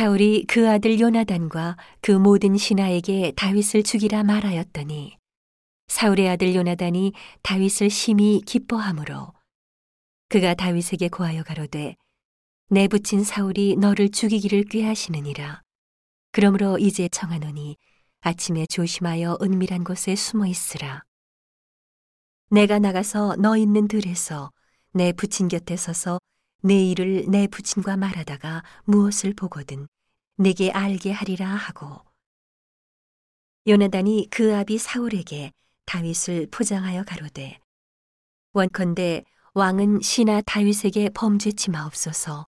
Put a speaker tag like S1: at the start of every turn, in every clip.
S1: 사울이 그 아들 요나단과 그 모든 신하에게 다윗을 죽이라 말하였더니 사울의 아들 요나단이 다윗을 심히 기뻐하므로 그가 다윗에게 고하여 가로되 내 붙인 사울이 너를 죽이기를 꾀하시느니라. 그러므로 이제 청하노니 아침에 조심하여 은밀한 곳에 숨어 있으라. 내가 나가서 너 있는 들에서 내 부친 곁에 서서 내 일을 내 부친과 말하다가 무엇을 보거든 내게 알게 하리라 하고. 요나단이 그 아비 사울에게 다윗을 포장하여 가로되 원컨대 왕은 신하 다윗에게 범죄치 마옵소서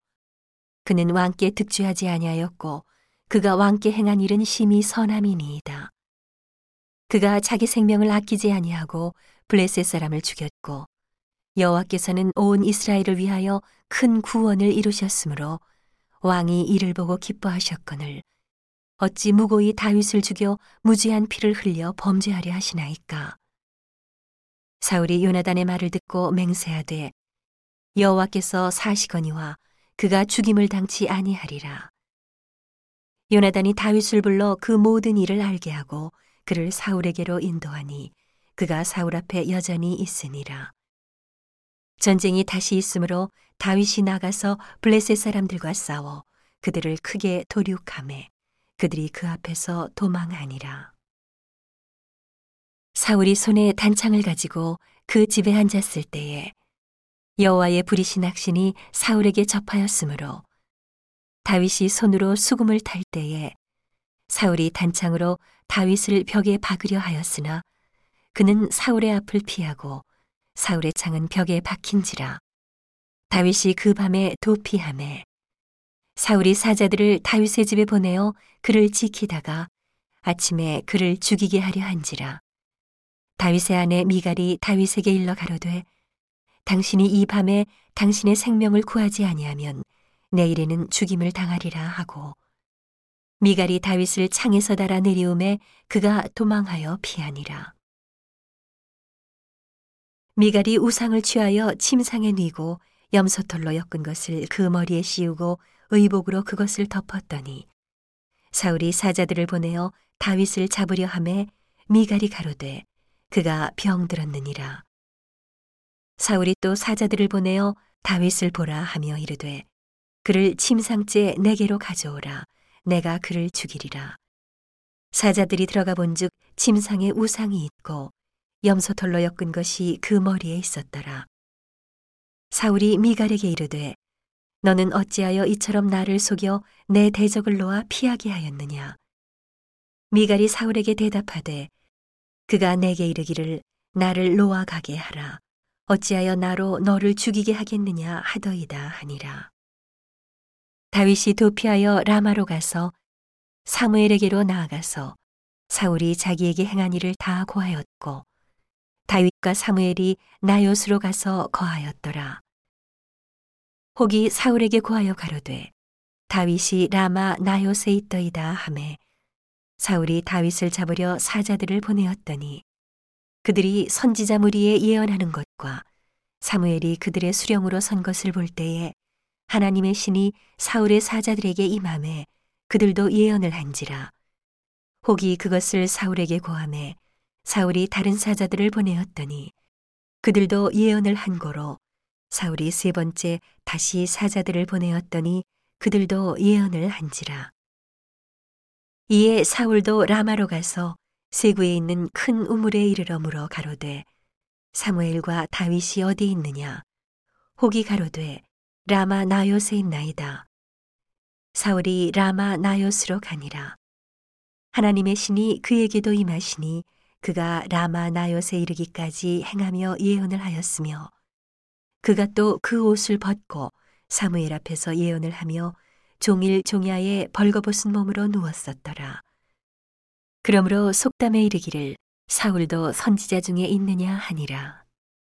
S1: 그는 왕께 득주하지 아니하였고 그가 왕께 행한 일은 심히 선함이니이다. 그가 자기 생명을 아끼지 아니하고 블레셋 사람을 죽였고 여호와께서는 온 이스라엘을 위하여 큰 구원을 이루셨으므로 왕이 이를 보고 기뻐하셨거늘 어찌 무고히 다윗을 죽여 무지한 피를 흘려 범죄하려 하시나이까? 사울이 요나단의 말을 듣고 맹세하되 여호와께서 사시거니와 그가 죽임을 당치 아니하리라. 요나단이 다윗을 불러 그 모든 일을 알게 하고 그를 사울에게로 인도하니 그가 사울 앞에 여전히 있으니라 전쟁이 다시 있으므로 다윗이 나가서 블레셋 사람들과 싸워 그들을 크게 도륙함에 그들이 그 앞에서 도망하니라. 사울이 손에 단창을 가지고 그 집에 앉았을 때에 여호와의 부리신 악신이 사울에게 접하였으므로 다윗이 손으로 수금을 탈 때에 사울이 단창으로 다윗을 벽에 박으려 하였으나 그는 사울의 앞을 피하고 사울의 창은 벽에 박힌지라 다윗이 그 밤에 도피함에 사울이 사자들을 다윗의 집에 보내어 그를 지키다가 아침에 그를 죽이게 하려 한지라 다윗의 아내 미갈이 다윗에게 일러 가로되 당신이 이 밤에 당신의 생명을 구하지 아니하면 내일에는 죽임을 당하리라 하고 미갈이 다윗을 창에서 달아 내리움에 그가 도망하여 피하니라. 미갈이 우상을 취하여 침상에 뉘고 염소털로 엮은 것을 그 머리에 씌우고 의복으로 그것을 덮었더니 사울이 사자들을 보내어 다윗을 잡으려 함에 미갈이 가로되 그가 병들었느니라. 사울이 또 사자들을 보내어 다윗을 보라 하며 이르되 그를 침상째 내게로 가져오라 내가 그를 죽이리라. 사자들이 들어가 본즉 침상에 우상이 있고 염소털로 엮은 것이 그 머리에 있었더라. 사울이 미갈에게 이르되 너는 어찌하여 이처럼 나를 속여 내 대적을 놓아 피하게 하였느냐? 미갈이 사울에게 대답하되 그가 내게 이르기를 나를 놓아 가게 하라. 어찌하여 나로 너를 죽이게 하겠느냐 하더이다 하니라. 다윗이 도피하여 라마로 가서 사무엘에게로 나아가서 사울이 자기에게 행한 일을 다 고하였고 다윗과 사무엘이 나요스로 가서 거하였더라. 혹이 사울에게 고하여 가로되 다윗이 라마 나요스에 있더이다 하매 사울이 다윗을 잡으려 사자들을 보내었더니 그들이 선지자 무리에 예언하는 것과 사무엘이 그들의 수령으로 선 것을 볼 때에 하나님의 신이 사울의 사자들에게 임함에 그들도 예언을 한지라 혹이 그것을 사울에게 고함해 사울이 다른 사자들을 보내었더니 그들도 예언을 한 거로 사울이 세 번째 다시 사자들을 보내었더니 그들도 예언을 한지라. 이에 사울도 라마로 가서 세구에 있는 큰 우물에 이르러 물어 가로되 사무엘과 다윗이 어디 있느냐 혹이 가로되 라마 나요스에 있나이다. 사울이 라마 나요스로 가니라. 하나님의 신이 그에게도 임하시니 그가 라마 나요에 이르기까지 행하며 예언을 하였으며 그가 또 그 옷을 벗고 사무엘 앞에서 예언을 하며 종일 종야에 벌거벗은 몸으로 누웠었더라. 그러므로 속담에 이르기를 사울도 선지자 중에 있느냐 하니라.